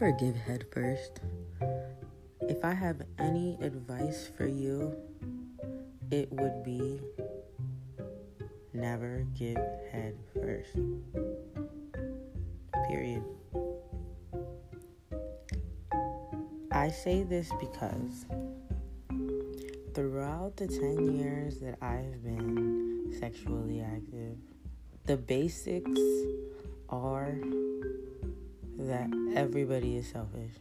Never give head first. If I have any advice for you, it would be never give head first. Period. I say this because throughout the 10 years that I've been sexually active, the basics are that everybody is selfish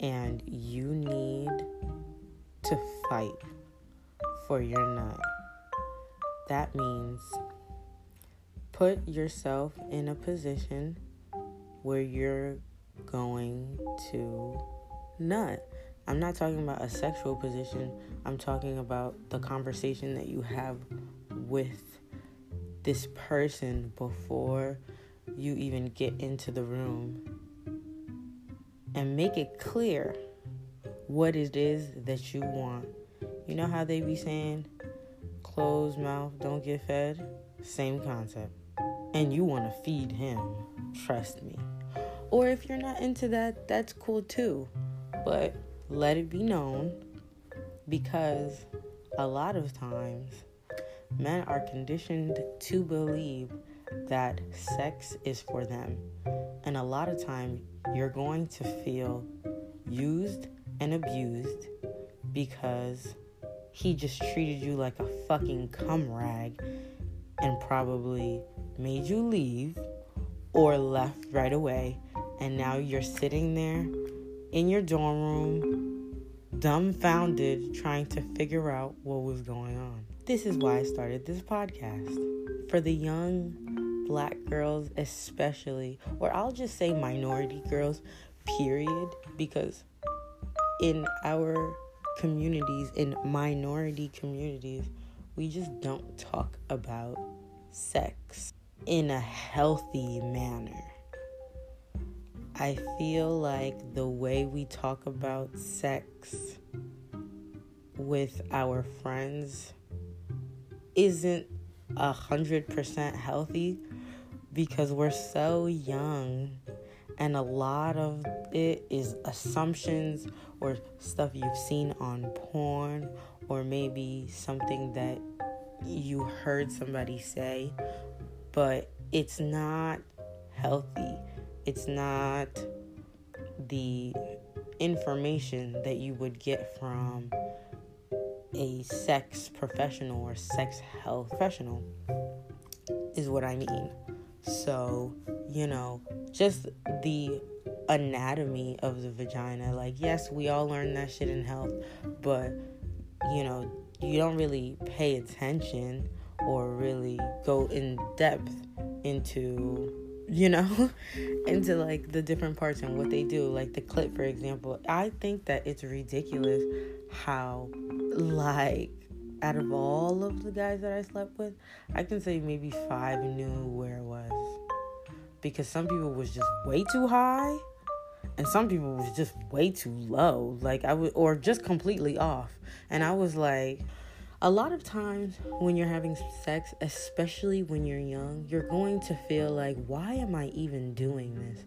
and you need to fight for your nut. That means put yourself in a position where you're going to nut. I'm not talking about a sexual position. I'm talking about the conversation that you have with this person before you even get into the room and make it clear what it is that you want. You know how they be saying, closed mouth, don't get fed? Same concept. And you want to feed him, trust me. Or if you're not into that, that's cool too. But let it be known because a lot of times men are conditioned to believe that sex is for them. And a lot of time you're going to feel used and abused because he just treated you like a fucking cum rag and probably made you leave or left right away. And now you're sitting there in your dorm room, dumbfounded, trying to figure out what was going on. This is why I started this podcast. For the young black girls, especially, or I'll just say minority girls, period, because in our communities, in minority communities, we just don't talk about sex in a healthy manner. I feel like the way we talk about sex with our friends isn't a hundred percent healthy because we're so young and a lot of it is assumptions or stuff you've seen on porn or maybe something that you heard somebody say but it's not healthy it's not the information that you would get from a sex professional or sex health professional, is what I mean. So, you know, just the anatomy of the vagina. Like, yes, we all learn that shit in health, but, you know, you don't really pay attention or really go in depth into you know, into like the different parts and what they do. Like the clit, for example. I think that it's ridiculous how, like, out of all of the guys that I slept with, I can say maybe five knew where it was. Because some people was just way too high and some people was just way too low. Like I would or just completely off. And I was like, a lot of times when you're having sex, especially when you're young, you're going to feel like, why am I even doing this?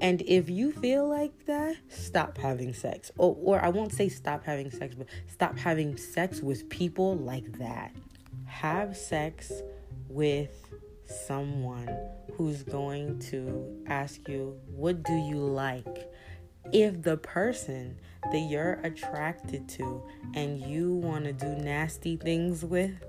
And if you feel like that, stop having sex. Or, or I won't say stop having sex, but stop having sex with people like that. Have sex with someone who's going to ask you, What do you like? If the person that you're attracted to and you want to do nasty things with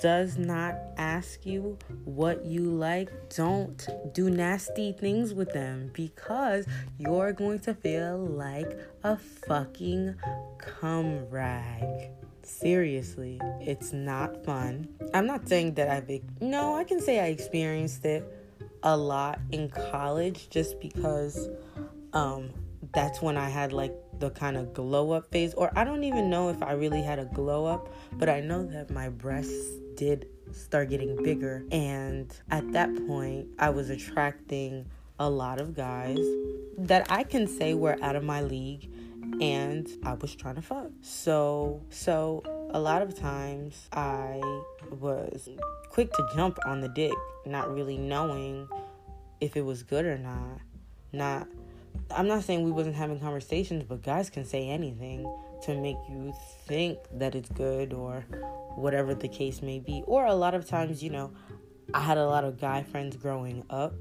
does not ask you what you like, don't do nasty things with them because you're going to feel like a fucking cum rag. Seriously, it's not fun. I'm not saying that I've, no, I can say I experienced it a lot in college just because um, that's when I had like the kind of glow up phase, or I don't even know if I really had a glow up, but I know that my breasts did start getting bigger. And at that point, I was attracting a lot of guys that I can say were out of my league and I was trying to fuck. So, so a lot of times I was quick to jump on the dick, not really knowing if it was good or not. Not I'm not saying we wasn't having conversations, but guys can say anything to make you think that it's good or whatever the case may be. Or a lot of times, you know, I had a lot of guy friends growing up,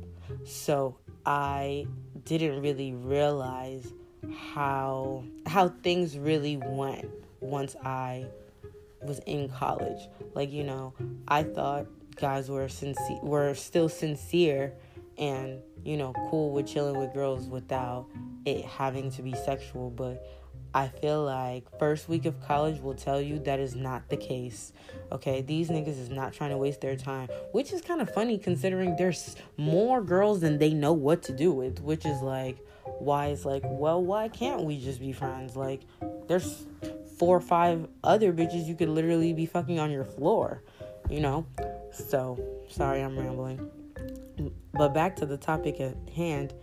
so I didn't really realize how how things really went once I was in college. Like, you know, I thought guys were sincere were still sincere and, you know, cool with chilling with girls without it having to be sexual, but I feel like first week of college will tell you that is not the case. Okay, these niggas is not trying to waste their time, which is kind of funny considering there's more girls than they know what to do with, which is like why it's like, well, why can't we just be friends? Like there's four or five other bitches you could literally be fucking on your floor, you know? So, sorry I'm rambling. But back to the topic at hand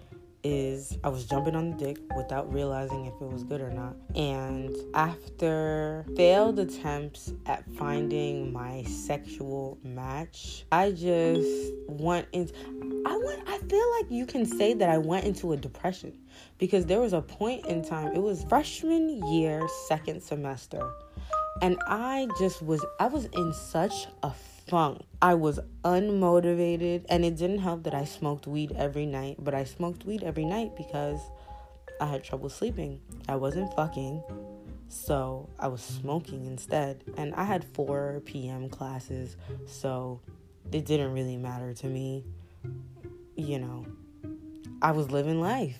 is I was jumping on the dick without realizing if it was good or not. And after failed attempts at finding my sexual match, I just went into I went I feel like you can say that I went into a depression because there was a point in time, it was freshman year, second semester. And I just was I was in such a funk. I was unmotivated, and it didn't help that I smoked weed every night, but I smoked weed every night because I had trouble sleeping. I wasn't fucking, so I was smoking instead. And I had 4 p.m. classes, so it didn't really matter to me. You know, I was living life.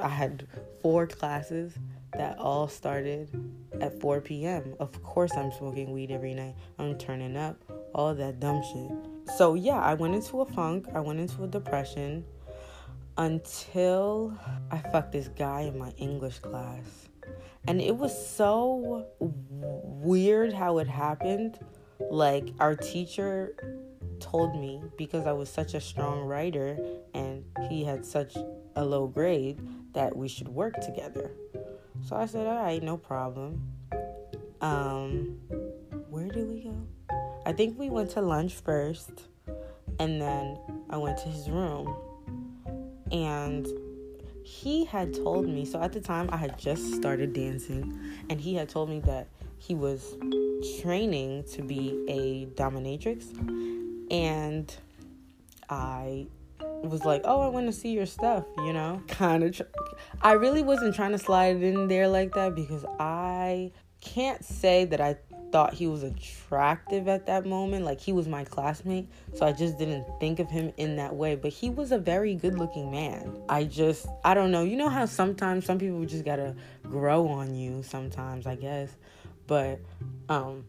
I had four classes that all started at 4 p.m. Of course, I'm smoking weed every night. I'm turning up, all that dumb shit. So, yeah, I went into a funk, I went into a depression until I fucked this guy in my English class. And it was so weird how it happened. Like, our teacher told me because I was such a strong writer and he had such a low grade that we should work together. So I said, all right, no problem. Um, where did we go? I think we went to lunch first, and then I went to his room. And he had told me, so at the time I had just started dancing, and he had told me that he was training to be a dominatrix. And I was like, "Oh, I want to see your stuff," you know? Kind of tr- I really wasn't trying to slide it in there like that because I can't say that I thought he was attractive at that moment. Like he was my classmate, so I just didn't think of him in that way. But he was a very good looking man. I just, I don't know. You know how sometimes some people just gotta grow on you sometimes, I guess. But, um,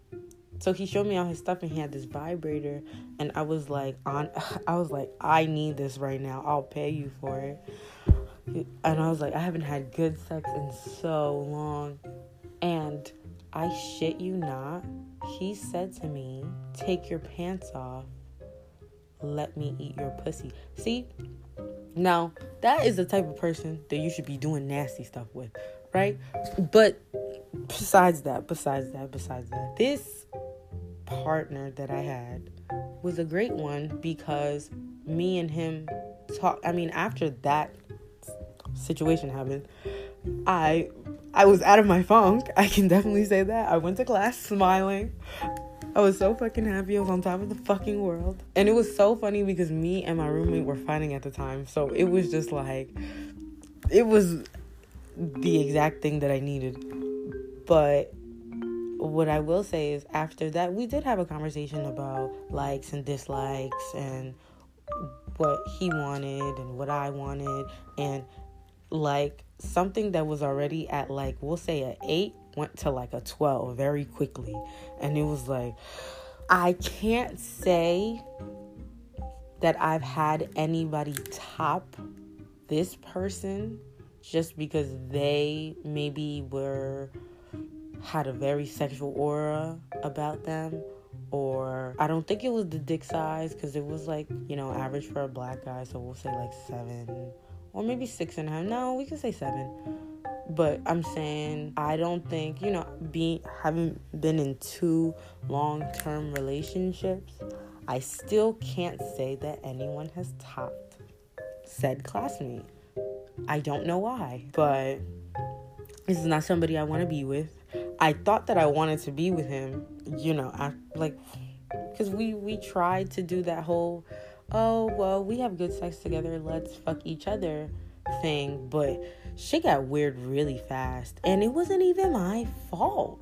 so he showed me all his stuff and he had this vibrator and I was like on I was like I need this right now. I'll pay you for it. And I was like I haven't had good sex in so long. And I shit you not, he said to me, "Take your pants off. Let me eat your pussy." See? Now, that is the type of person that you should be doing nasty stuff with, right? But besides that, besides that, besides that, this partner that I had was a great one because me and him talk I mean after that situation happened I I was out of my funk. I can definitely say that. I went to class smiling. I was so fucking happy. I was on top of the fucking world. And it was so funny because me and my roommate were fighting at the time. So it was just like it was the exact thing that I needed. But what I will say is after that, we did have a conversation about likes and dislikes and what he wanted and what I wanted. And like something that was already at like, we'll say a eight went to like a 12 very quickly. And it was like, I can't say that I've had anybody top this person just because they maybe were had a very sexual aura about them or I don't think it was the dick size because it was like you know average for a black guy so we'll say like seven or maybe six and a half. No we can say seven. But I'm saying I don't think you know being having been in two long-term relationships I still can't say that anyone has topped said classmate. I don't know why, but this is not somebody I want to be with. I thought that I wanted to be with him, you know, I like cuz we we tried to do that whole oh, well, we have good sex together, let's fuck each other thing, but shit got weird really fast and it wasn't even my fault.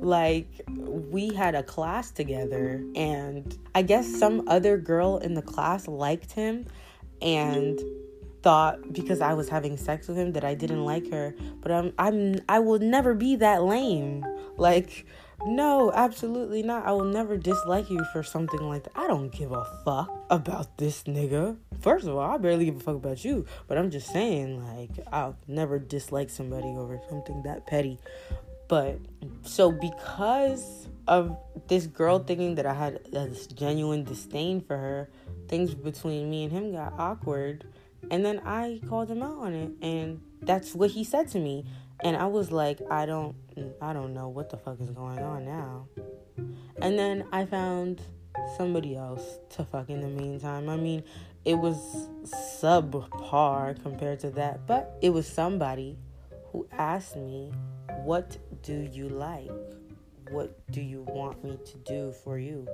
Like we had a class together and i guess some other girl in the class liked him and thought because I was having sex with him that I didn't like her. But I'm I'm I will never be that lame. Like no, absolutely not. I will never dislike you for something like that. I don't give a fuck about this nigga. First of all, I barely give a fuck about you. But I'm just saying, like, I'll never dislike somebody over something that petty. But so because of this girl thinking that I had this genuine disdain for her, things between me and him got awkward and then I called him out on it and that's what he said to me. And I was like, I don't I don't know what the fuck is going on now. And then I found somebody else to fuck in the meantime. I mean, it was subpar compared to that, but it was somebody who asked me, What do you like? What do you want me to do for you?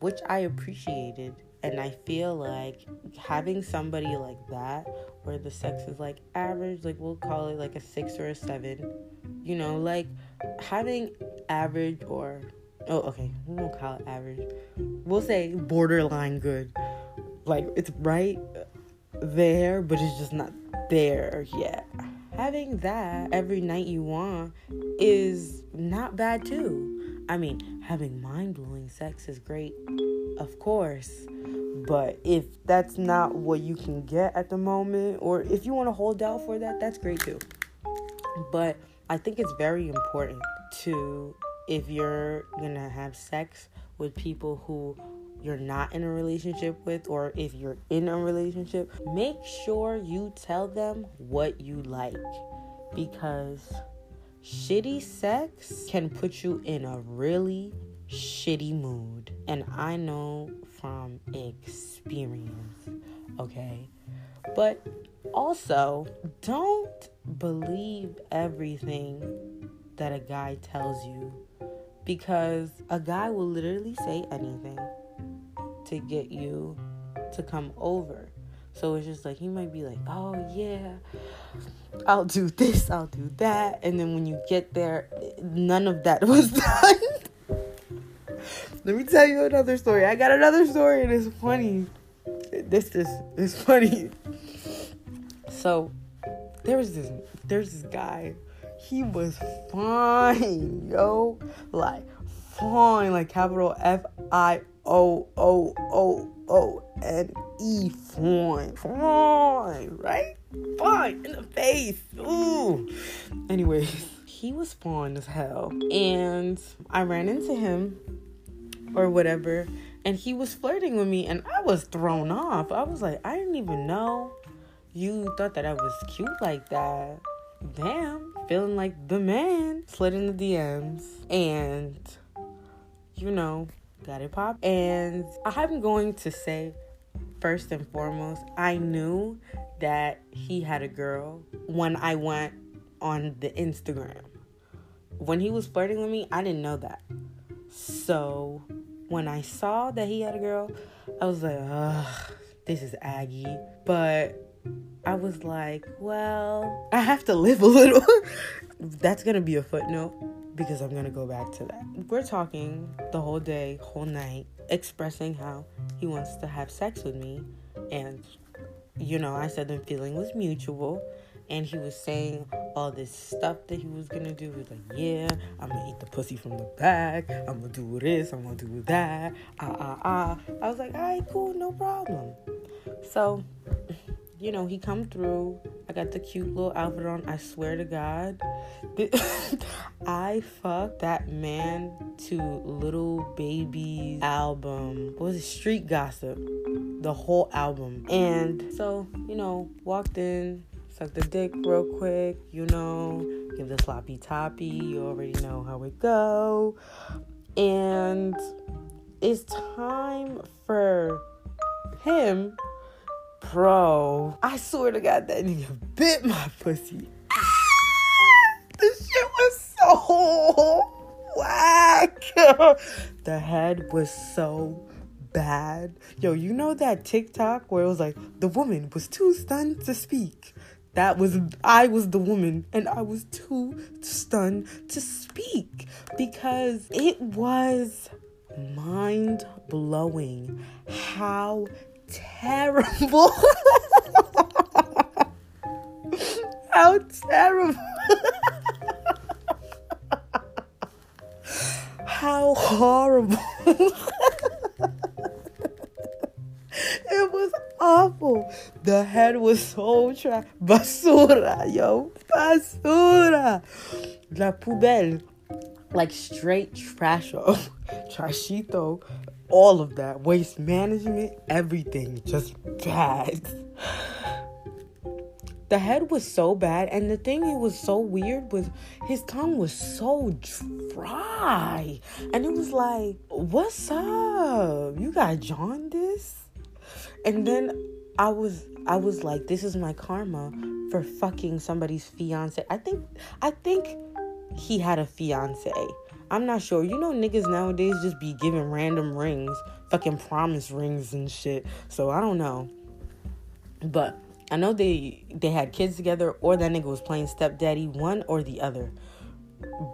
Which I appreciated and I feel like having somebody like that, where the sex is like average, like we'll call it like a six or a seven, you know, like having average or, oh, okay, we won't call it average. We'll say borderline good. Like it's right there, but it's just not there yet. Having that every night you want is not bad too. I mean, having mind blowing sex is great, of course but if that's not what you can get at the moment, or if you want to hold out for that, that's great too. But I think it's very important to, if you're gonna have sex with people who you're not in a relationship with, or if you're in a relationship, make sure you tell them what you like because shitty sex can put you in a really shitty mood. And I know from experience, okay? But also, don't believe everything that a guy tells you because a guy will literally say anything to get you to come over. So it's just like he might be like, "Oh yeah, I'll do this, I'll do that," and then when you get there, none of that was done. Let me tell you another story. I got another story and it's funny. This is it's funny. So there was this there's this guy. He was fine, yo. Like fine, like capital F I O O O O N E fine. Fine, right? Fine in the face. Ooh. Anyways, he was fine as hell. And I ran into him or whatever. And he was flirting with me, and I was thrown off. I was like, I didn't even know you thought that I was cute like that. Damn, feeling like the man. Slid in the DMs, and you know, got it pop. And I'm going to say, first and foremost, I knew that he had a girl when I went on the Instagram. When he was flirting with me, I didn't know that. So when I saw that he had a girl, I was like, ugh, this is Aggie. But I was like, well, I have to live a little. That's gonna be a footnote because I'm gonna go back to that. We're talking the whole day, whole night, expressing how he wants to have sex with me. And, you know, I said the feeling was mutual and he was saying all this stuff that he was gonna do. He was like, "Yeah, I'm gonna eat the pussy from the back. I'm gonna do this. I'm gonna do that." Ah ah ah. I was like, "All right, cool, no problem." So, you know, he come through. I got the cute little outfit on. I swear to God, I fucked that man to Lil Baby's album. What was it? Street Gossip. The whole album. And so, you know, walked in, suck the dick real quick, you know, give the sloppy toppy. You already know how it go. And it's time for him Bro, I swear to God, that nigga bit my pussy. Ah, this shit was so whack. the head was so bad. Yo, you know that TikTok where it was like the woman was too stunned to speak. That was I was the woman and I was too stunned to speak because it was mind blowing how terrible how terrible how horrible it was awful. The head was so trash. Basura, yo. Basura. La poubelle. Like straight trash. Trashito. All of that. Waste management. Everything. Just bad. The head was so bad, and the thing it was so weird was his tongue was so dry, and it was like, "What's up? You got jaundice?" And then I was I was like, this is my karma for fucking somebody's fiance. I think I think he had a fiance. I'm not sure. You know niggas nowadays just be giving random rings, fucking promise rings and shit. So I don't know. But I know they they had kids together or that nigga was playing stepdaddy, one or the other.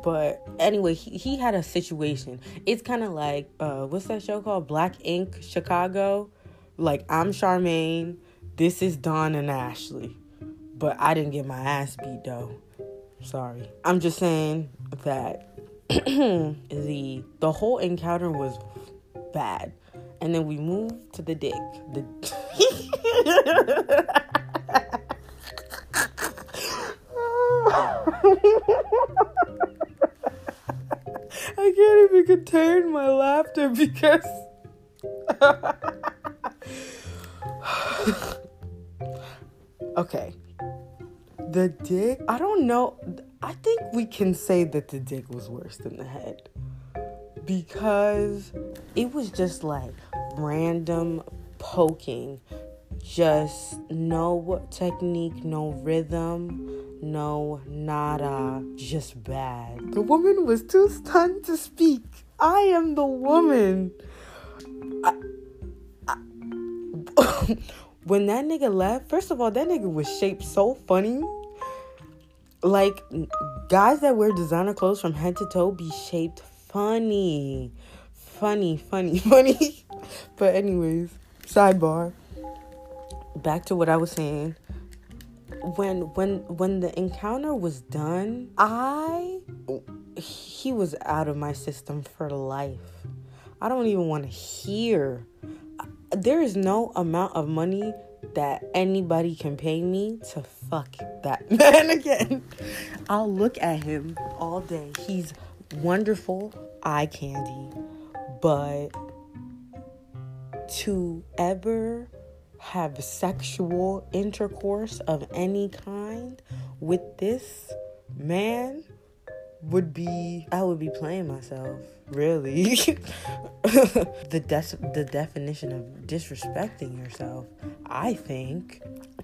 But anyway, he, he had a situation. It's kind of like uh what's that show called? Black Ink Chicago like I'm Charmaine, this is Dawn and Ashley. But I didn't get my ass beat though. Sorry. I'm just saying that the the whole encounter was bad. And then we moved to the dick. The I can't even contain my laughter because okay. The dick, I don't know. I think we can say that the dick was worse than the head. Because it was just like random poking. Just no technique, no rhythm, no nada, just bad. The woman was too stunned to speak. I am the woman. I, when that nigga left, first of all, that nigga was shaped so funny. Like guys that wear designer clothes from head to toe be shaped funny. Funny, funny, funny. but anyways, sidebar. Back to what I was saying. When when when the encounter was done, I he was out of my system for life. I don't even want to hear there is no amount of money that anybody can pay me to fuck that man again. I'll look at him all day. He's wonderful eye candy. But to ever have sexual intercourse of any kind with this man would be I would be playing myself really? The des- the definition of disrespecting yourself i think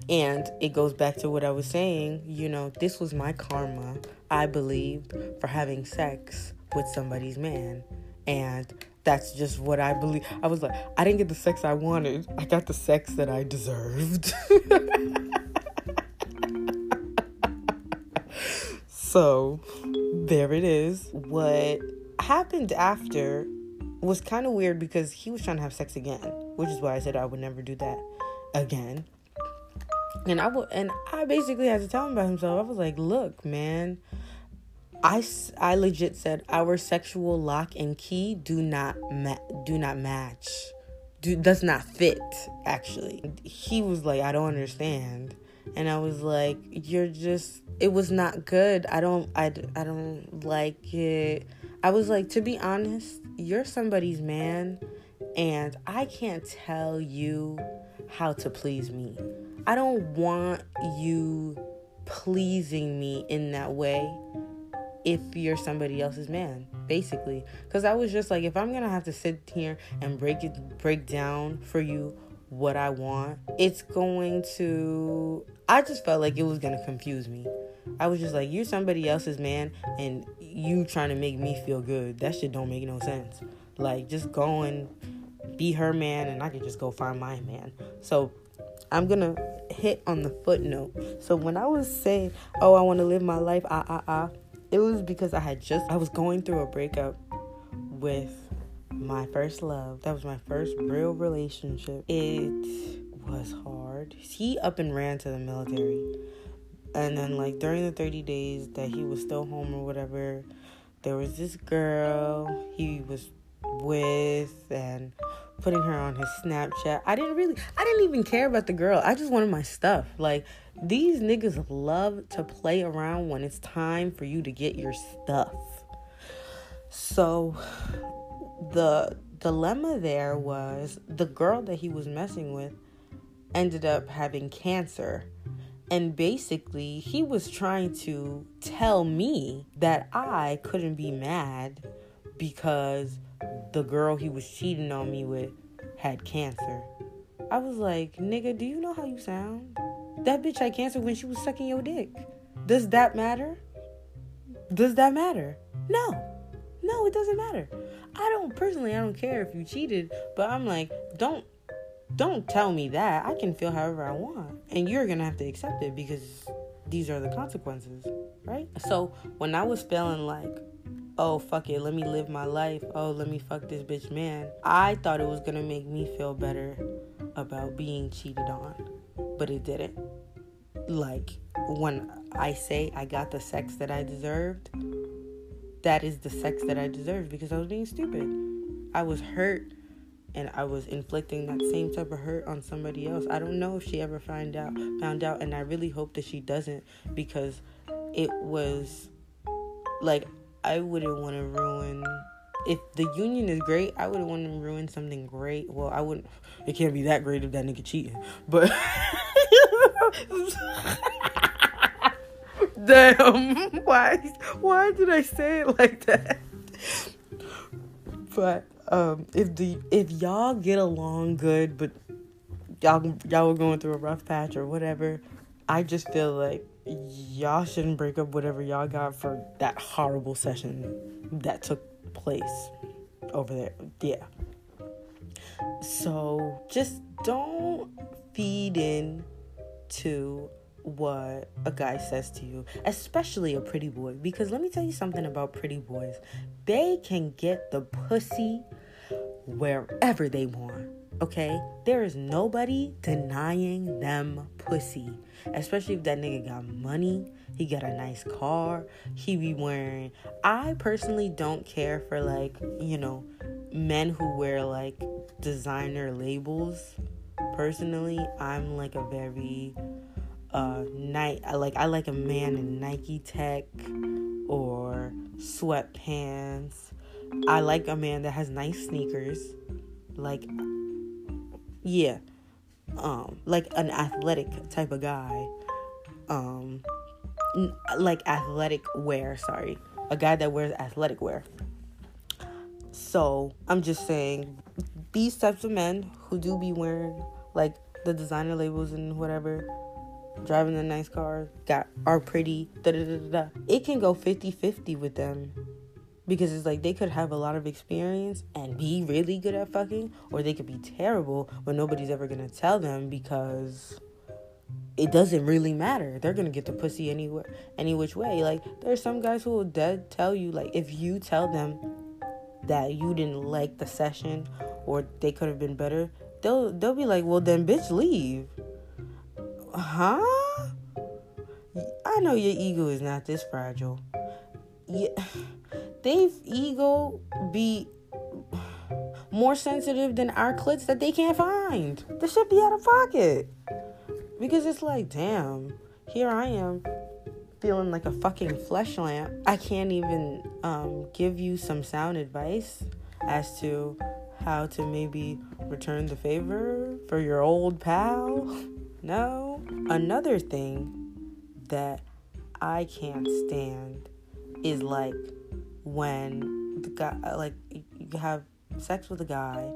and it goes back to what i was saying you know this was my karma i believed for having sex with somebody's man. And that's just what i believe. I was like i didn't get the sex i wanted. I got the sex that i deserved. So there it is. What happened after was kind of weird because he was trying to have sex again, which is why I said I would never do that again. And I would, and I basically had to tell him about himself. I was like, "Look, man, I, I legit said our sexual lock and key do not ma- do not match, do does not fit. Actually, he was like, I don't understand, and I was like, you're just, it was not good. I don't, I, I don't like it I was like, to be honest, you're somebody's man, and I can't tell you how to please me. I don't want you pleasing me in that way if you're somebody else's man basically because i was just like if i'm gonna have to sit here and break it break down for you what I want, it's going to. I just felt like it was going to confuse me. I was just like, you're somebody else's man, and you trying to make me feel good. That shit don't make no sense. Like, just go and be her man, and I could just go find my man. So, I'm gonna hit on the footnote. So when I was saying, "Oh, I want to live my life," ah ah ah, it was because I had just I was going through a breakup with my first love. That was my first real relationship. It was hard. He up and ran to the military. And then like during the 30 days that he was still home or whatever, there was this girl he was with and putting her on his Snapchat. I didn't really I didn't even care about the girl. I just wanted my stuff. Like these niggas love to play around when it's time for you to get your stuff. So the dilemma there was the girl that he was messing with ended up having cancer. And basically, he was trying to tell me that I couldn't be mad because the girl he was cheating on me with had cancer. I was like, nigga, do you know how you sound? That bitch had cancer when she was sucking your dick. Does that matter? Does that matter? No. No, it doesn't matter. I don't personally I don't care if you cheated, but I'm like, don't don't tell me that. I can feel however I want. And you're gonna have to accept it because these are the consequences, right? So when I was feeling like, oh fuck it, let me live my life, oh let me fuck this bitch man, I thought it was gonna make me feel better about being cheated on. But it didn't. Like when I say I got the sex that I deserved, that is the sex that I deserved because I was being stupid. I was hurt and I was inflicting that same type of hurt on somebody else. I don't know if she ever find out found out and I really hope that she doesn't because it was like I wouldn't want to ruin if the union is great, I wouldn't want to ruin something great. Well, I wouldn't it can't be that great if that nigga cheating. But Damn. Why why did I say it like that? But um if the if y'all get along good but y'all y'all were going through a rough patch or whatever, I just feel like y'all shouldn't break up whatever y'all got for that horrible session that took place over there. Yeah. So just don't feed in to what a guy says to you, especially a pretty boy. Because let me tell you something about pretty boys they can get the pussy wherever they want. Okay? There is nobody denying them pussy. Especially if that nigga got money, he got a nice car, he be wearing. I personally don't care for like, you know, men who wear like designer labels. Personally, I'm like a very uh night I like I like a man in Nike Tech or sweatpants. I like a man that has nice sneakers. Like yeah. Um like an athletic type of guy. Um like athletic wear, sorry. A guy that wears athletic wear. So, I'm just saying these types of men who do be wearing like the designer labels and whatever driving a nice car, got are pretty, da da da da. It can go 50-50 with them. Because it's like they could have a lot of experience and be really good at fucking, or they could be terrible, but nobody's ever gonna tell them because it doesn't really matter. They're gonna get the pussy anywhere, any which way. Like there's some guys who will dead tell you, like if you tell them that you didn't like the session or they could have been better, they'll they'll be like, well then, bitch, leave huh? I know your ego is not this fragile. Yeah, they've ego be more sensitive than our clits that they can't find. The should be out of pocket. Because it's like, damn, here I am feeling like a fucking flesh lamp. I can't even um, give you some sound advice as to how to maybe return the favor for your old pal. No. Another thing that I can't stand is like when the guy, like, you have sex with a guy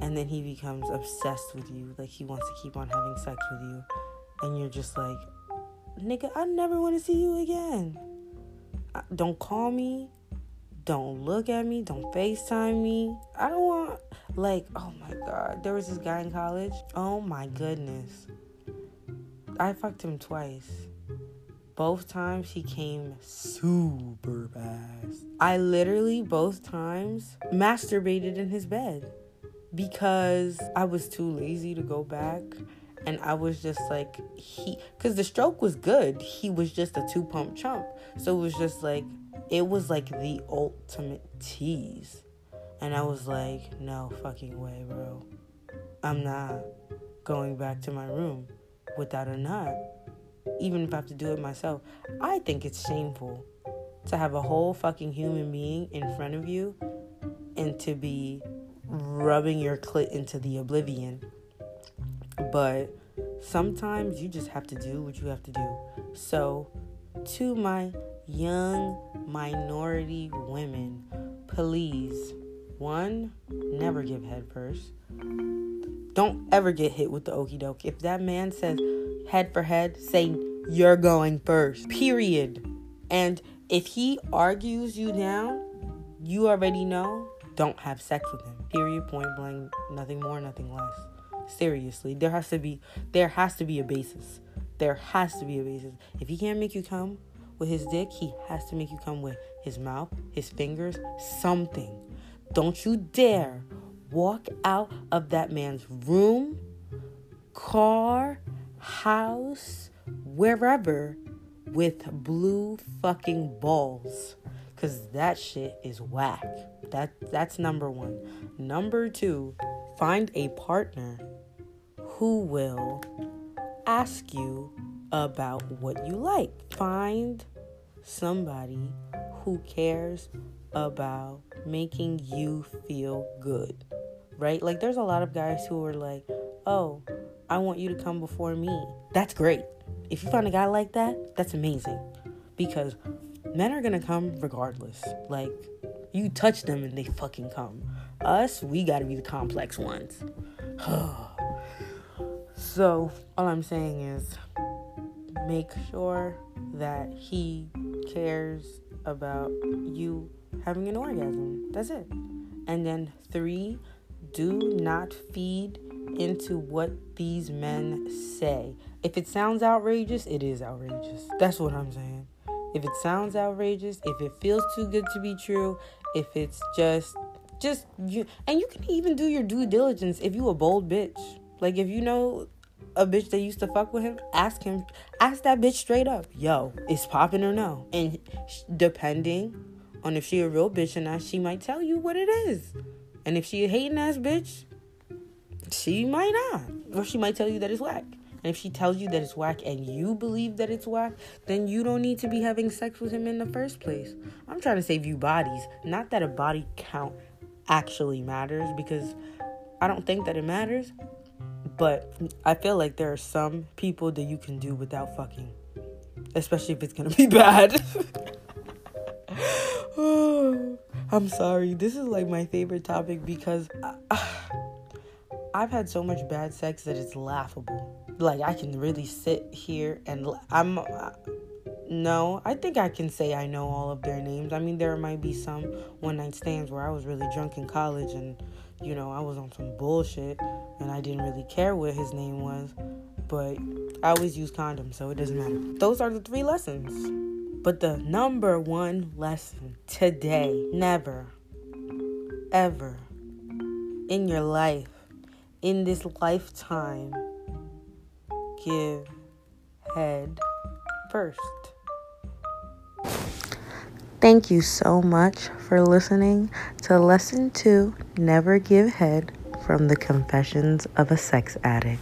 and then he becomes obsessed with you. Like he wants to keep on having sex with you. And you're just like, nigga, I never want to see you again. Uh, don't call me. Don't look at me. Don't FaceTime me. I don't want, like, oh my God. There was this guy in college. Oh my goodness. I fucked him twice. Both times he came super fast. I literally, both times, masturbated in his bed because I was too lazy to go back and I was just like he cuz the stroke was good. He was just a two pump chump. So it was just like it was like the ultimate tease. And I was like, "No fucking way, bro. I'm not going back to my room without a nut. Even if I have to do it myself. I think it's shameful to have a whole fucking human being in front of you and to be rubbing your clit into the oblivion but sometimes you just have to do what you have to do. So, to my young minority women, please, one, never give head first. Don't ever get hit with the okey doke. If that man says head for head, say you're going first. Period. And if he argues you down, you already know, don't have sex with him. Period, point blank, nothing more, nothing less seriously there has to be there has to be a basis there has to be a basis if he can't make you come with his dick he has to make you come with his mouth his fingers something don't you dare walk out of that man's room car house wherever with blue fucking balls. Cuz that shit is whack. That that's number 1 number 2 find a partner who will ask you about what you like. Find somebody who cares about making you feel good, right? Like, there's a lot of guys who are like, oh, I want you to come before me. That's great. If you find a guy like that, that's amazing because men are gonna come regardless. Like, you touch them and they fucking come. Us, we gotta be the complex ones. So, all I'm saying is make sure that he cares about you having an orgasm. That's it. And then, three, do not feed into what these men say. If it sounds outrageous, it is outrageous. That's what I'm saying. If it sounds outrageous, if it feels too good to be true, if it's just just you and you can even do your due diligence if you a bold bitch. Like if you know a bitch that used to fuck with him, ask him, ask that bitch straight up, yo, is popping or no? And depending on if she a real bitch or not, she might tell you what it is. And if she a hating ass bitch, she might not. Or she might tell you that it's whack. And if she tells you that it's whack and you believe that it's whack, then you don't need to be having sex with him in the first place. I'm trying to save you bodies. Not that a body count actually matters because I don't think that it matters. But I feel like there are some people that you can do without fucking, especially if it's gonna be bad. I'm sorry. This is like my favorite topic because I, I've had so much bad sex that it's laughable. Like I can really sit here and I'm. Uh, no, I think I can say I know all of their names. I mean, there might be some one night stands where I was really drunk in college and you know, I was on some bullshit and I didn't really care what his name was, but I always use condoms, so it doesn't matter. Those are the three lessons. But the number one lesson today, never, ever in your life, in this lifetime, give head first. Thank you so much for listening to Lesson 2 Never Give Head from the Confessions of a Sex Addict.